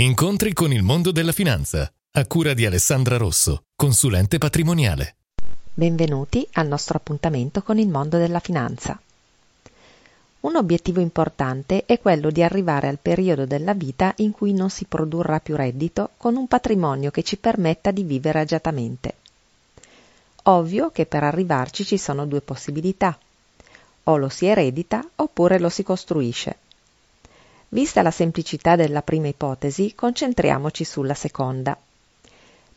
Incontri con il mondo della finanza, a cura di Alessandra Rosso, consulente patrimoniale. Benvenuti al nostro appuntamento con il mondo della finanza. Un obiettivo importante è quello di arrivare al periodo della vita in cui non si produrrà più reddito con un patrimonio che ci permetta di vivere agiatamente. Ovvio che per arrivarci ci sono due possibilità. O lo si eredita oppure lo si costruisce. Vista la semplicità della prima ipotesi, concentriamoci sulla seconda.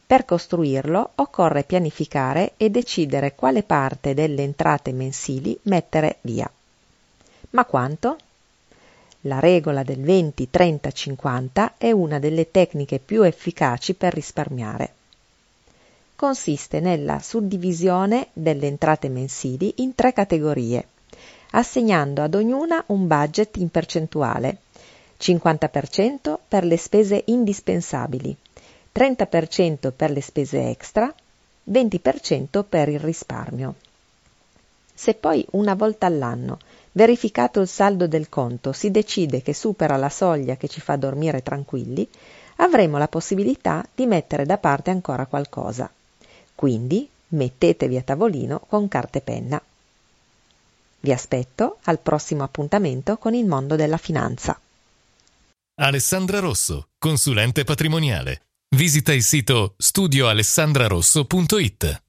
Per costruirlo occorre pianificare e decidere quale parte delle entrate mensili mettere via. Ma quanto? La regola del 20-30-50 è una delle tecniche più efficaci per risparmiare. Consiste nella suddivisione delle entrate mensili in tre categorie, assegnando ad ognuna un budget in percentuale 50% per le spese indispensabili, 30% per le spese extra, 20% per il risparmio. Se poi una volta all'anno, verificato il saldo del conto, si decide che supera la soglia che ci fa dormire tranquilli, avremo la possibilità di mettere da parte ancora qualcosa. Quindi mettetevi a tavolino con carta e penna. Vi aspetto al prossimo appuntamento con il mondo della finanza. Alessandra Rosso, consulente patrimoniale. Visita il sito studioalessandrarosso.it.